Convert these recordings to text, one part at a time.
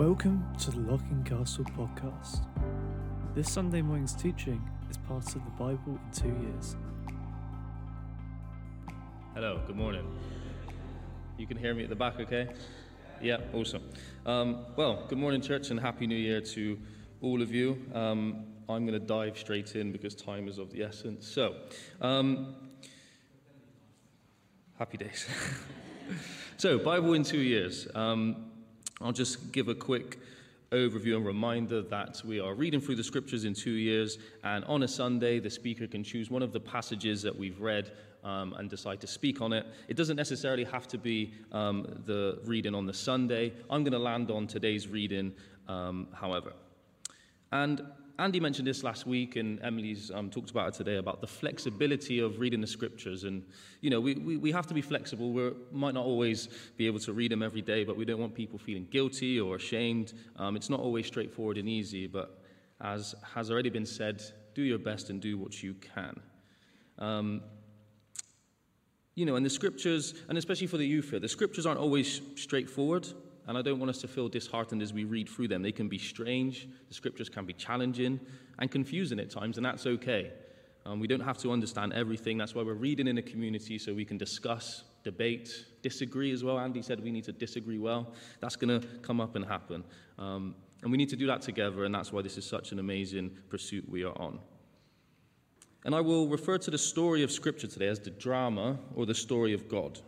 Welcome to the Locking Castle podcast. This Sunday morning's teaching is part of the Bible in two years. Hello, good morning. You can hear me at the back, okay? Yeah, awesome. Um, well, good morning, church, and Happy New Year to all of you. Um, I'm going to dive straight in because time is of the essence. So, um, happy days. so, Bible in two years. Um, I'll just give a quick overview and reminder that we are reading through the scriptures in two years, and on a Sunday, the speaker can choose one of the passages that we've read um, and decide to speak on it. It doesn't necessarily have to be um, the reading on the Sunday. I'm going to land on today's reading, um, however. And Andy mentioned this last week, and Emily's um, talked about it today about the flexibility of reading the scriptures. And, you know, we, we, we have to be flexible. We might not always be able to read them every day, but we don't want people feeling guilty or ashamed. Um, it's not always straightforward and easy, but as has already been said, do your best and do what you can. Um, you know, and the scriptures, and especially for the youth here, the scriptures aren't always straightforward. And I don't want us to feel disheartened as we read through them. They can be strange, the scriptures can be challenging and confusing at times, and that's okay. Um, we don't have to understand everything. That's why we're reading in a community so we can discuss, debate, disagree as well. Andy said we need to disagree well. That's going to come up and happen. Um, and we need to do that together, and that's why this is such an amazing pursuit we are on. And I will refer to the story of Scripture today as the drama or the story of God.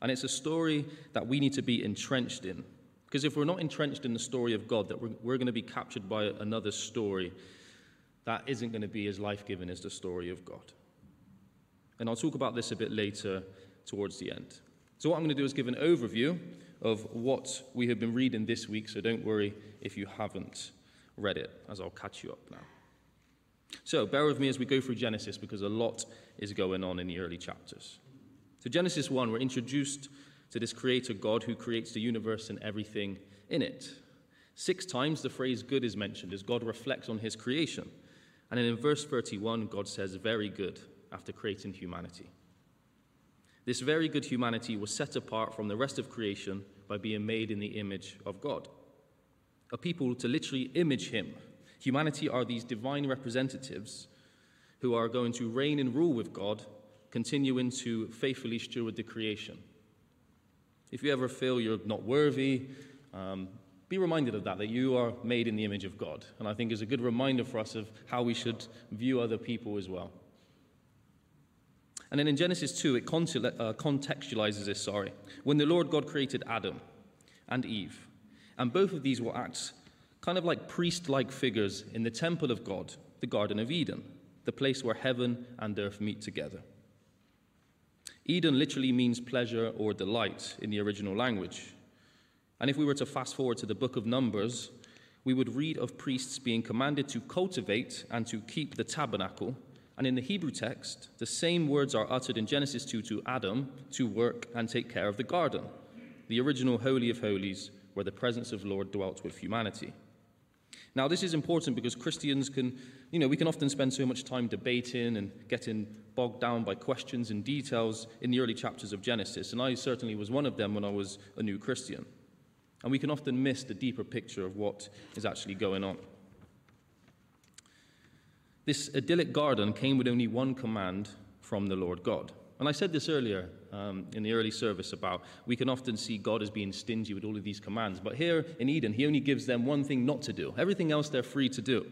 And it's a story that we need to be entrenched in. Because if we're not entrenched in the story of God, that we're, we're going to be captured by another story that isn't going to be as life giving as the story of God. And I'll talk about this a bit later towards the end. So, what I'm going to do is give an overview of what we have been reading this week, so don't worry if you haven't read it, as I'll catch you up now. So, bear with me as we go through Genesis because a lot is going on in the early chapters. So, Genesis 1, we're introduced to this creator God who creates the universe and everything in it. Six times the phrase good is mentioned as God reflects on his creation. And then in verse 31, God says, Very good, after creating humanity. This very good humanity was set apart from the rest of creation by being made in the image of God. A people to literally image him. Humanity are these divine representatives who are going to reign and rule with God continuing to faithfully steward the creation. If you ever feel you're not worthy, um, be reminded of that, that you are made in the image of God. And I think is a good reminder for us of how we should view other people as well. And then in Genesis 2, it uh, contextualizes this, sorry. When the Lord God created Adam and Eve, and both of these were acts kind of like priest like figures in the temple of God, the Garden of Eden, the place where heaven and earth meet together. Eden literally means pleasure or delight in the original language. And if we were to fast forward to the book of Numbers, we would read of priests being commanded to cultivate and to keep the tabernacle. And in the Hebrew text, the same words are uttered in Genesis 2 to Adam to work and take care of the garden, the original Holy of Holies, where the presence of Lord dwelt with humanity. Now, this is important because Christians can, you know, we can often spend so much time debating and getting bogged down by questions and details in the early chapters of Genesis, and I certainly was one of them when I was a new Christian. And we can often miss the deeper picture of what is actually going on. This idyllic garden came with only one command from the Lord God. And I said this earlier um, in the early service about we can often see God as being stingy with all of these commands. But here in Eden, He only gives them one thing not to do. Everything else they're free to do.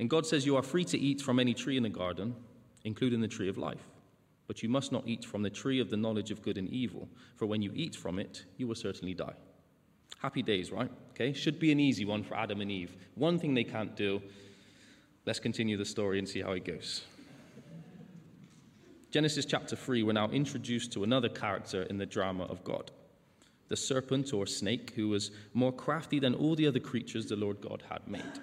And God says, You are free to eat from any tree in the garden, including the tree of life. But you must not eat from the tree of the knowledge of good and evil, for when you eat from it, you will certainly die. Happy days, right? Okay, should be an easy one for Adam and Eve. One thing they can't do. Let's continue the story and see how it goes. Genesis chapter 3, we're now introduced to another character in the drama of God the serpent or snake, who was more crafty than all the other creatures the Lord God had made.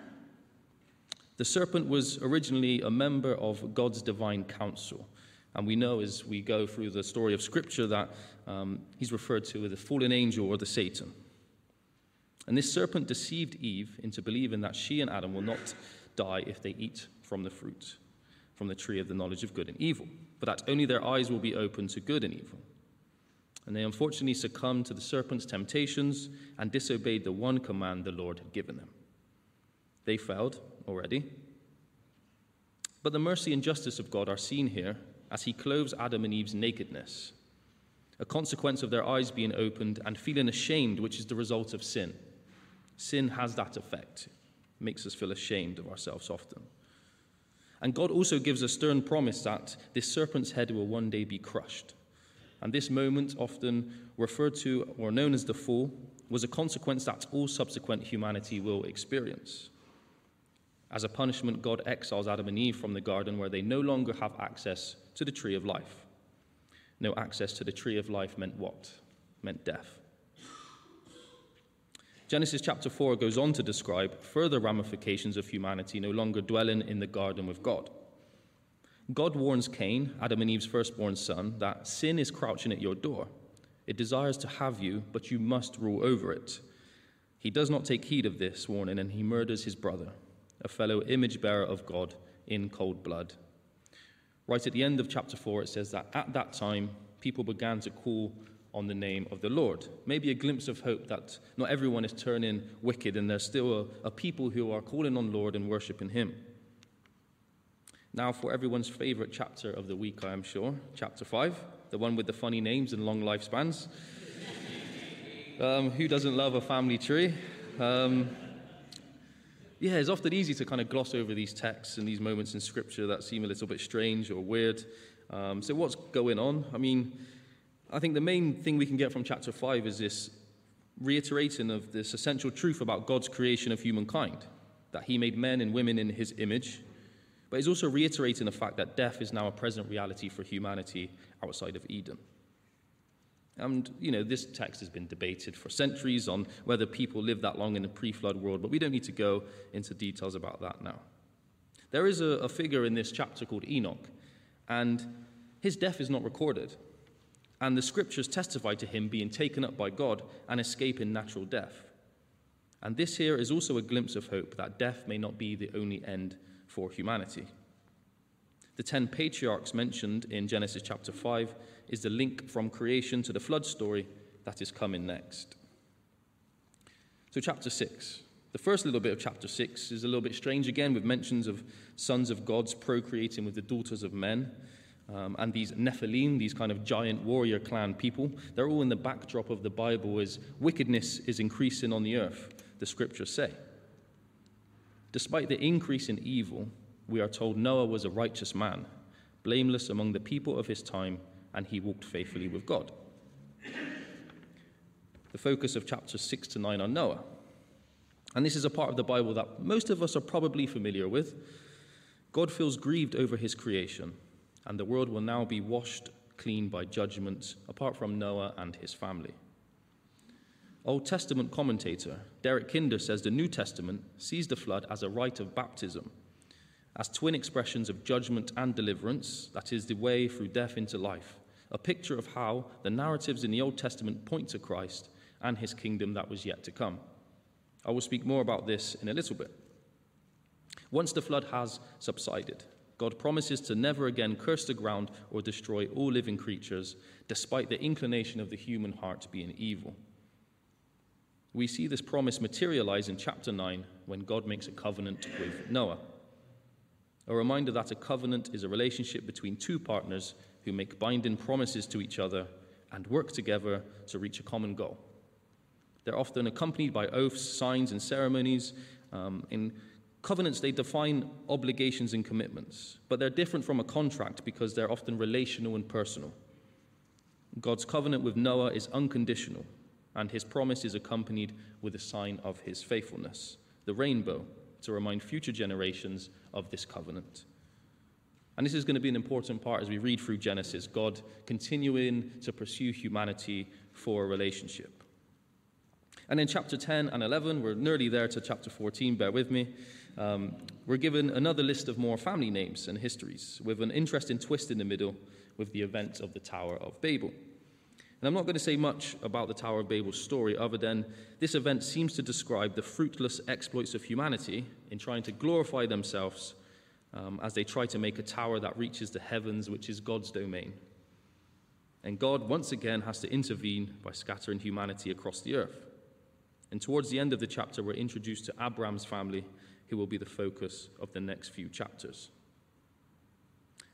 The serpent was originally a member of God's divine council. And we know as we go through the story of Scripture that um, he's referred to as the fallen angel or the Satan. And this serpent deceived Eve into believing that she and Adam will not die if they eat from the fruit from the tree of the knowledge of good and evil, but that only their eyes will be open to good and evil. and they unfortunately succumbed to the serpent's temptations and disobeyed the one command the Lord had given them. They failed already. But the mercy and justice of God are seen here as he clothes Adam and Eve's nakedness, a consequence of their eyes being opened and feeling ashamed, which is the result of sin. Sin has that effect, it makes us feel ashamed of ourselves often. And God also gives a stern promise that this serpent's head will one day be crushed. And this moment, often referred to or known as the fall, was a consequence that all subsequent humanity will experience. As a punishment, God exiles Adam and Eve from the garden where they no longer have access to the tree of life. No access to the tree of life meant what? Meant death. Genesis chapter 4 goes on to describe further ramifications of humanity no longer dwelling in the garden with God. God warns Cain, Adam and Eve's firstborn son, that sin is crouching at your door. It desires to have you, but you must rule over it. He does not take heed of this warning and he murders his brother a fellow image bearer of God in cold blood. Right at the end of chapter 4, it says that at that time, people began to call on the name of the Lord. Maybe a glimpse of hope that not everyone is turning wicked and there's still a, a people who are calling on Lord and worshiping Him. Now, for everyone's favorite chapter of the week, I am sure, chapter 5, the one with the funny names and long lifespans. Um, who doesn't love a family tree? Um, yeah, it's often easy to kind of gloss over these texts and these moments in Scripture that seem a little bit strange or weird. Um, so, what's going on? I mean, I think the main thing we can get from chapter 5 is this reiterating of this essential truth about God's creation of humankind, that He made men and women in His image. But He's also reiterating the fact that death is now a present reality for humanity outside of Eden. And, you know, this text has been debated for centuries on whether people lived that long in the pre flood world, but we don't need to go into details about that now. There is a, a figure in this chapter called Enoch, and his death is not recorded. And the scriptures testify to him being taken up by God and escaping natural death. And this here is also a glimpse of hope that death may not be the only end for humanity. The ten patriarchs mentioned in Genesis chapter 5 is the link from creation to the flood story that is coming next. So, chapter 6. The first little bit of chapter 6 is a little bit strange again, with mentions of sons of gods procreating with the daughters of men. Um, and these Nephilim, these kind of giant warrior clan people, they're all in the backdrop of the Bible as wickedness is increasing on the earth, the scriptures say. Despite the increase in evil, we are told Noah was a righteous man, blameless among the people of his time, and he walked faithfully with God. The focus of chapters 6 to 9 on Noah. And this is a part of the Bible that most of us are probably familiar with. God feels grieved over his creation, and the world will now be washed clean by judgment, apart from Noah and his family. Old Testament commentator Derek Kidner says the New Testament sees the flood as a rite of baptism, as twin expressions of judgment and deliverance, that is, the way through death into life a picture of how the narratives in the Old Testament point to Christ and his kingdom that was yet to come. I will speak more about this in a little bit. Once the flood has subsided, God promises to never again curse the ground or destroy all living creatures, despite the inclination of the human heart to be being evil. We see this promise materialize in chapter 9 when God makes a covenant with Noah. A reminder that a covenant is a relationship between two partners who make binding promises to each other and work together to reach a common goal. They're often accompanied by oaths, signs, and ceremonies. Um, in covenants, they define obligations and commitments, but they're different from a contract because they're often relational and personal. God's covenant with Noah is unconditional, and his promise is accompanied with a sign of his faithfulness, the rainbow, to remind future generations of this covenant. And this is going to be an important part as we read through Genesis God continuing to pursue humanity for a relationship. And in chapter 10 and 11, we're nearly there to chapter 14, bear with me. Um, we're given another list of more family names and histories, with an interesting twist in the middle with the events of the Tower of Babel. And I'm not going to say much about the Tower of Babel's story, other than this event seems to describe the fruitless exploits of humanity in trying to glorify themselves um, as they try to make a tower that reaches the heavens, which is God's domain. And God once again has to intervene by scattering humanity across the earth. And towards the end of the chapter, we're introduced to Abram's family, who will be the focus of the next few chapters.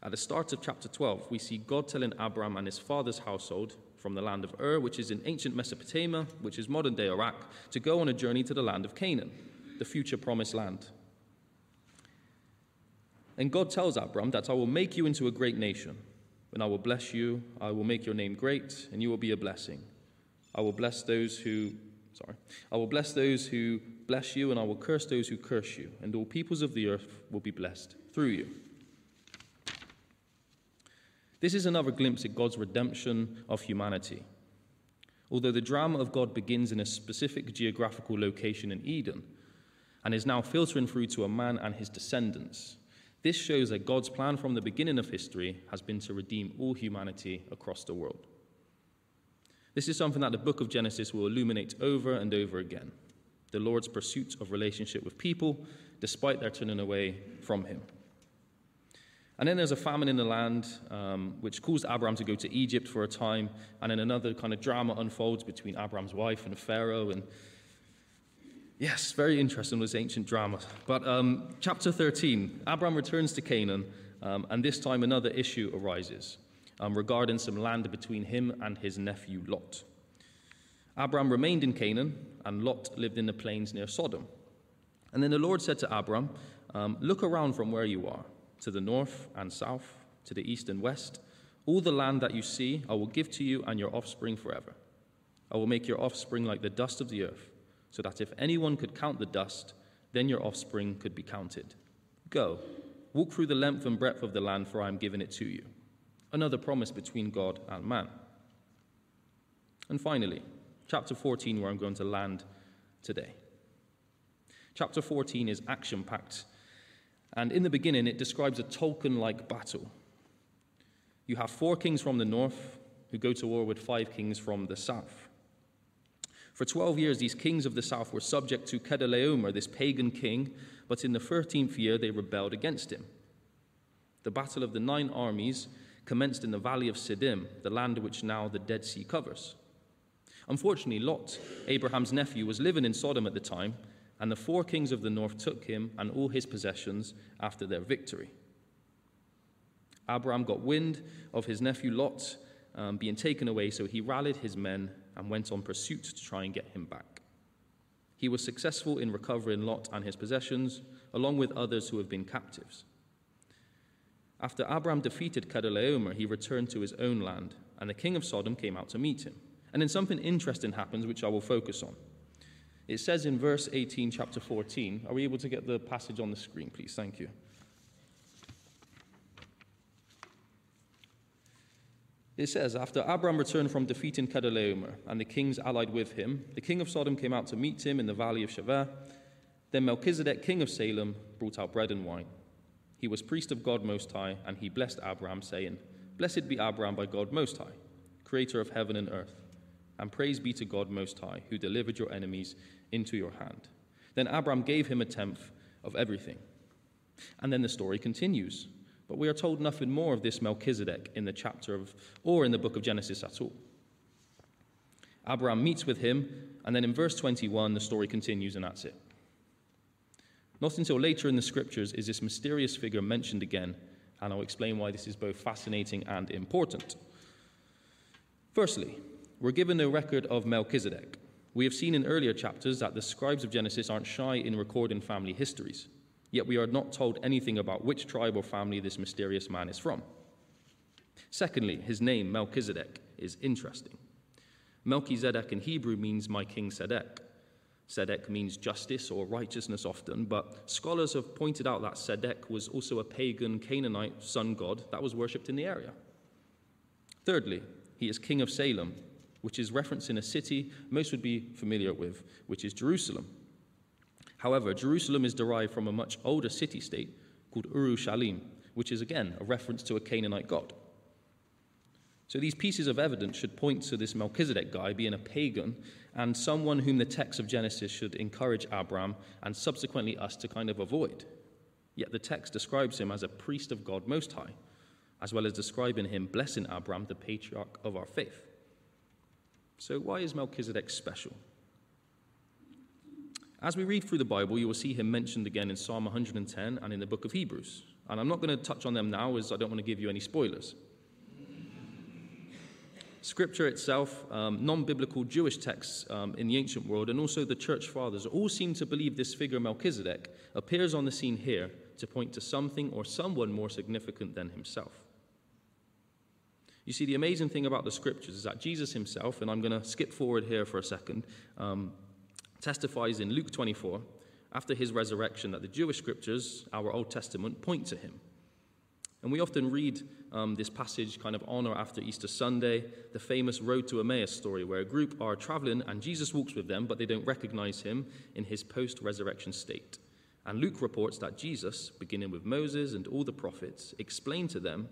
At the start of chapter 12, we see God telling Abram and his father's household from the land of Ur, which is in ancient Mesopotamia, which is modern day Iraq, to go on a journey to the land of Canaan, the future promised land. And God tells Abram that I will make you into a great nation, and I will bless you, I will make your name great, and you will be a blessing. I will bless those who sorry. I will bless those who bless you, and I will curse those who curse you, and all peoples of the earth will be blessed through you. This is another glimpse at God's redemption of humanity. Although the drama of God begins in a specific geographical location in Eden and is now filtering through to a man and his descendants, this shows that God's plan from the beginning of history has been to redeem all humanity across the world. This is something that the book of Genesis will illuminate over and over again the Lord's pursuit of relationship with people despite their turning away from him. And then there's a famine in the land, um, which caused Abram to go to Egypt for a time. And then another kind of drama unfolds between Abram's wife and Pharaoh. And Yes, very interesting, this ancient drama. But um, chapter 13, Abram returns to Canaan, um, and this time another issue arises um, regarding some land between him and his nephew Lot. Abram remained in Canaan, and Lot lived in the plains near Sodom. And then the Lord said to Abram, um, Look around from where you are, to the north and south, to the east and west. All the land that you see, I will give to you and your offspring forever. I will make your offspring like the dust of the earth so that if anyone could count the dust, then your offspring could be counted. Go, walk through the length and breadth of the land, for I am giving it to you. Another promise between God and man. And finally, chapter 14, where I'm going to land today. Chapter 14 is action packed, and in the beginning, it describes a Tolkien like battle. You have four kings from the north who go to war with five kings from the south. For 12 years, these kings of the south were subject to Chedorlaomer, this pagan king, but in the 13th year, they rebelled against him. The Battle of the Nine Armies commenced in the valley of Siddim, the land which now the Dead Sea covers. Unfortunately, Lot, Abraham's nephew, was living in Sodom at the time, and the four kings of the north took him and all his possessions after their victory. Abraham got wind of his nephew Lot um, being taken away, so he rallied his men and went on pursuit to try and get him back. He was successful in recovering Lot and his possessions, along with others who have been captives. After Abram defeated Chedorlaomer, he returned to his own land, and the king of Sodom came out to meet him. And then something interesting happens, which I will focus on. It says in verse 18, chapter 14. Are we able to get the passage on the screen, please? Thank you. It says, After Abram returned from defeating Chedorlaomer and the kings allied with him, the king of Sodom came out to meet him in the valley of Shaveh. Then Melchizedek, king of Salem, brought out bread and wine. He was priest of God Most High, and he blessed Abram, saying, Blessed be Abram by God Most High, creator of heaven and earth, and praise be to God Most High, who delivered your enemies into your hand. Then Abram gave him a tenth of everything. And then the story continues. But we are told nothing more of this Melchizedek in the chapter of, or in the book of Genesis at all. Abraham meets with him, and then in verse 21, the story continues, and that's it. Not until later in the scriptures is this mysterious figure mentioned again, and I'll explain why this is both fascinating and important. Firstly, we're given a record of Melchizedek. We have seen in earlier chapters that the scribes of Genesis aren't shy in recording family histories yet we are not told anything about which tribe or family this mysterious man is from. Secondly, his name, Melchizedek, is interesting. Melchizedek in Hebrew means my king Sedek. Sedek means justice or righteousness often, but scholars have pointed out that Sedek was also a pagan Canaanite sun god that was worshipped in the area. Thirdly, he is king of Salem, which is referenced in a city most would be familiar with, which is Jerusalem. However, Jerusalem is derived from a much older city state called Urushalim, which is again a reference to a Canaanite god. So these pieces of evidence should point to this Melchizedek guy being a pagan and someone whom the text of Genesis should encourage Abram and subsequently us to kind of avoid. Yet the text describes him as a priest of God Most High, as well as describing him blessing Abram, the patriarch of our faith. So, why is Melchizedek special? As we read through the Bible, you will see him mentioned again in Psalm 110 and in the book of Hebrews. And I'm not going to touch on them now as I don't want to give you any spoilers. Scripture itself, um, non biblical Jewish texts um, in the ancient world, and also the church fathers all seem to believe this figure Melchizedek appears on the scene here to point to something or someone more significant than himself. You see, the amazing thing about the scriptures is that Jesus himself, and I'm going to skip forward here for a second, um, testifies in Luke 24 after his resurrection that the Jewish scriptures, our Old Testament, point to him. And we often read um, this passage kind of on or after Easter Sunday, the famous Road to Emmaus story, where a group are traveling and Jesus walks with them, but they don't recognize him in his post resurrection state. And Luke reports that Jesus, beginning with Moses and all the prophets, explained to them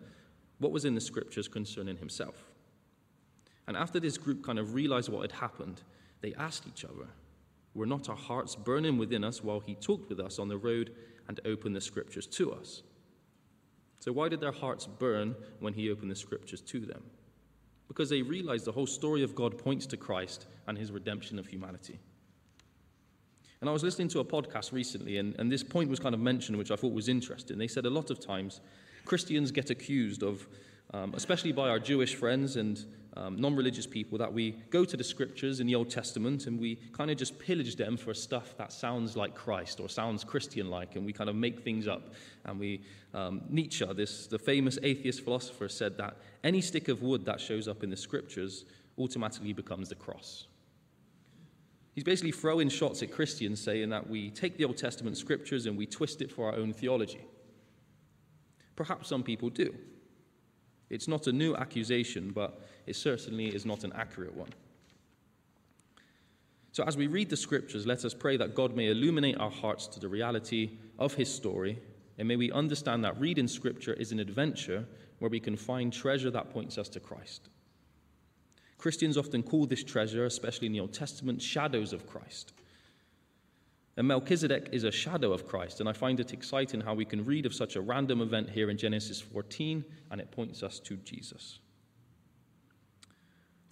what was in the scriptures concerning himself. And after this group kind of realized what had happened, they asked each other, Were not our hearts burning within us while he talked with us on the road and opened the scriptures to us? So, why did their hearts burn when he opened the scriptures to them? Because they realized the whole story of God points to Christ and his redemption of humanity. And I was listening to a podcast recently, and, and this point was kind of mentioned, which I thought was interesting. They said a lot of times Christians get accused of, um, especially by our Jewish friends and um, non religious people, that we go to the scriptures in the Old Testament and we kind of just pillage them for stuff that sounds like Christ or sounds Christian like, and we kind of make things up. And we, um, Nietzsche, this, the famous atheist philosopher, said that any stick of wood that shows up in the scriptures automatically becomes the cross. He's basically throwing shots at Christians, saying that we take the Old Testament scriptures and we twist it for our own theology. Perhaps some people do. It's not a new accusation, but it certainly is not an accurate one. So, as we read the scriptures, let us pray that God may illuminate our hearts to the reality of his story, and may we understand that reading scripture is an adventure where we can find treasure that points us to Christ. Christians often call this treasure, especially in the Old Testament, shadows of Christ. And Melchizedek is a shadow of Christ, and I find it exciting how we can read of such a random event here in Genesis 14, and it points us to Jesus.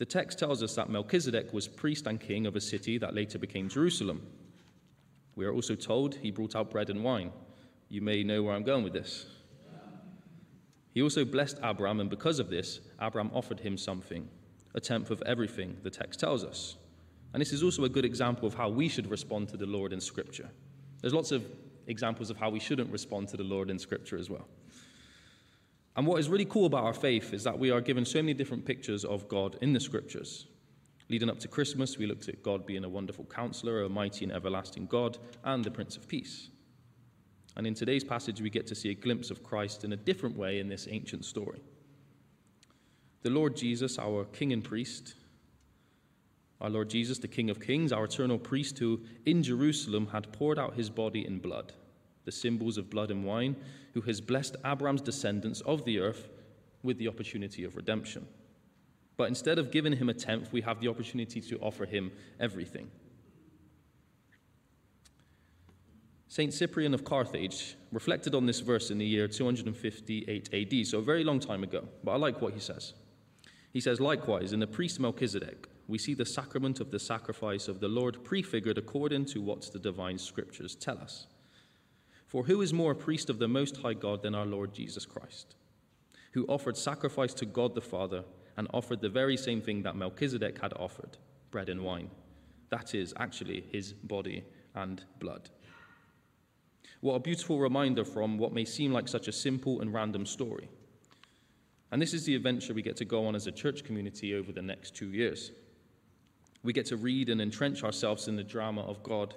The text tells us that Melchizedek was priest and king of a city that later became Jerusalem. We are also told he brought out bread and wine. You may know where I'm going with this. He also blessed Abram, and because of this, Abram offered him something a tenth of everything, the text tells us. And this is also a good example of how we should respond to the Lord in Scripture. There's lots of examples of how we shouldn't respond to the Lord in Scripture as well. And what is really cool about our faith is that we are given so many different pictures of God in the Scriptures. Leading up to Christmas, we looked at God being a wonderful counselor, a mighty and everlasting God, and the Prince of Peace. And in today's passage, we get to see a glimpse of Christ in a different way in this ancient story the Lord Jesus, our King and Priest, our Lord Jesus, the King of Kings, our eternal priest, who in Jerusalem had poured out his body in blood, the symbols of blood and wine, who has blessed Abraham's descendants of the earth with the opportunity of redemption. But instead of giving him a tenth, we have the opportunity to offer him everything. St. Cyprian of Carthage reflected on this verse in the year 258 AD, so a very long time ago, but I like what he says. He says, likewise, in the priest Melchizedek, we see the sacrament of the sacrifice of the Lord prefigured according to what the divine scriptures tell us. For who is more a priest of the Most High God than our Lord Jesus Christ, who offered sacrifice to God the Father and offered the very same thing that Melchizedek had offered bread and wine? That is actually his body and blood. What a beautiful reminder from what may seem like such a simple and random story. And this is the adventure we get to go on as a church community over the next two years. We get to read and entrench ourselves in the drama of God,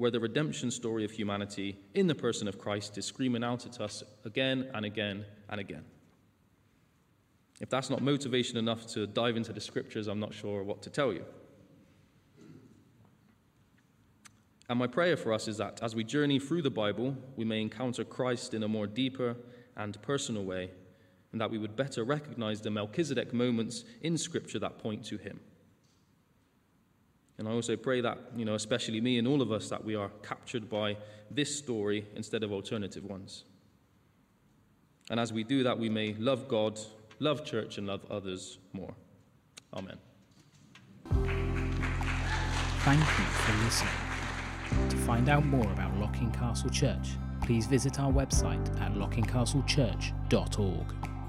where the redemption story of humanity in the person of Christ is screaming out at us again and again and again. If that's not motivation enough to dive into the scriptures, I'm not sure what to tell you. And my prayer for us is that as we journey through the Bible, we may encounter Christ in a more deeper and personal way and that we would better recognize the Melchizedek moments in Scripture that point to him. And I also pray that, you know, especially me and all of us, that we are captured by this story instead of alternative ones. And as we do that, we may love God, love church, and love others more. Amen. Thank you for listening. To find out more about Locking Castle Church, please visit our website at lockingcastlechurch.org.